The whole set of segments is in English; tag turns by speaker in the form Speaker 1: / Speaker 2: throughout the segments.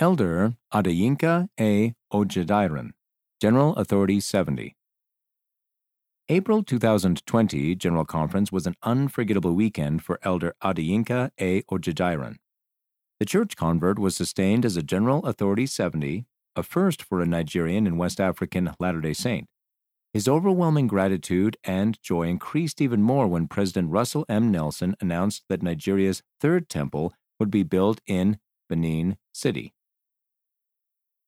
Speaker 1: Elder Adeyinka A. Ojediran, General Authority 70. April 2020 General Conference was an unforgettable weekend for Elder Adeyinka A. Ojediran. The church convert was sustained as a General Authority 70, a first for a Nigerian and West African Latter day Saint. His overwhelming gratitude and joy increased even more when President Russell M. Nelson announced that Nigeria's third temple would be built in Benin City.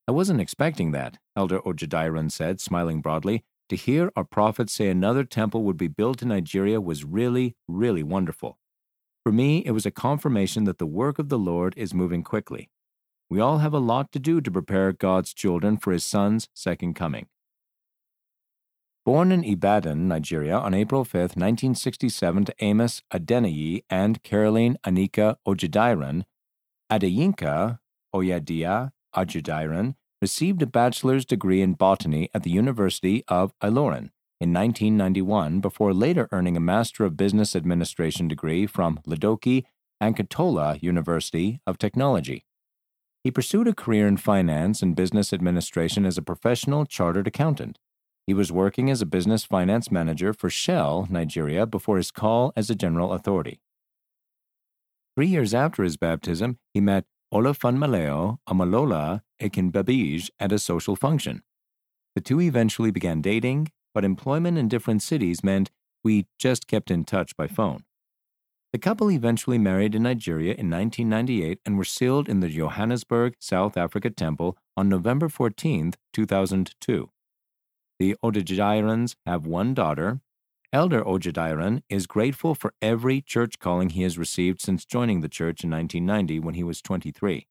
Speaker 1: I wasn't expecting that, Elder Ojediran said, smiling broadly. To hear our prophet say another temple would be built in Nigeria was really, really wonderful. For me, it was a confirmation that the work of the Lord is moving quickly. We all have a lot to do to prepare God's children for His Son's second coming. Born in Ibadan, Nigeria on April 5, 1967 to Amos Adeniyi and Caroline Anika Ojediran, Adeyinka Oyadia Ojediran received a bachelor's degree in botany at the University of Ilorin in 1991 before later earning a Master of Business Administration degree from Ladoke Akintola University of Technology. He pursued a career in finance and business administration as a professional chartered accountant. He was working as a business finance manager for Shell, Nigeria, before his call as a general authority. Three years after his baptism, he met Olafunmaleo Amalola Ekinbabij at a social function. The two eventually began dating, but employment in different cities meant we just kept in touch by phone. The couple eventually married in Nigeria in 1998 and were sealed in the Johannesburg, South Africa temple on November 14, 2002. The Ojedirans have one daughter. Elder Ojediran is grateful for every church calling he has received since joining the church in 1990 when he was 23.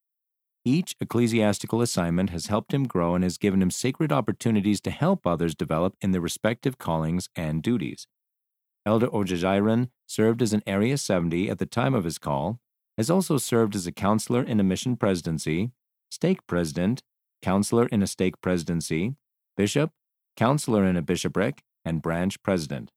Speaker 1: Each ecclesiastical assignment has helped him grow and has given him sacred opportunities to help others develop in their respective callings and duties. Elder Ojediran served as an Area 70 at the time of his call, has also served as a counselor in a mission presidency, stake president, counselor in a stake presidency, bishop, counselor in a bishopric, and branch president.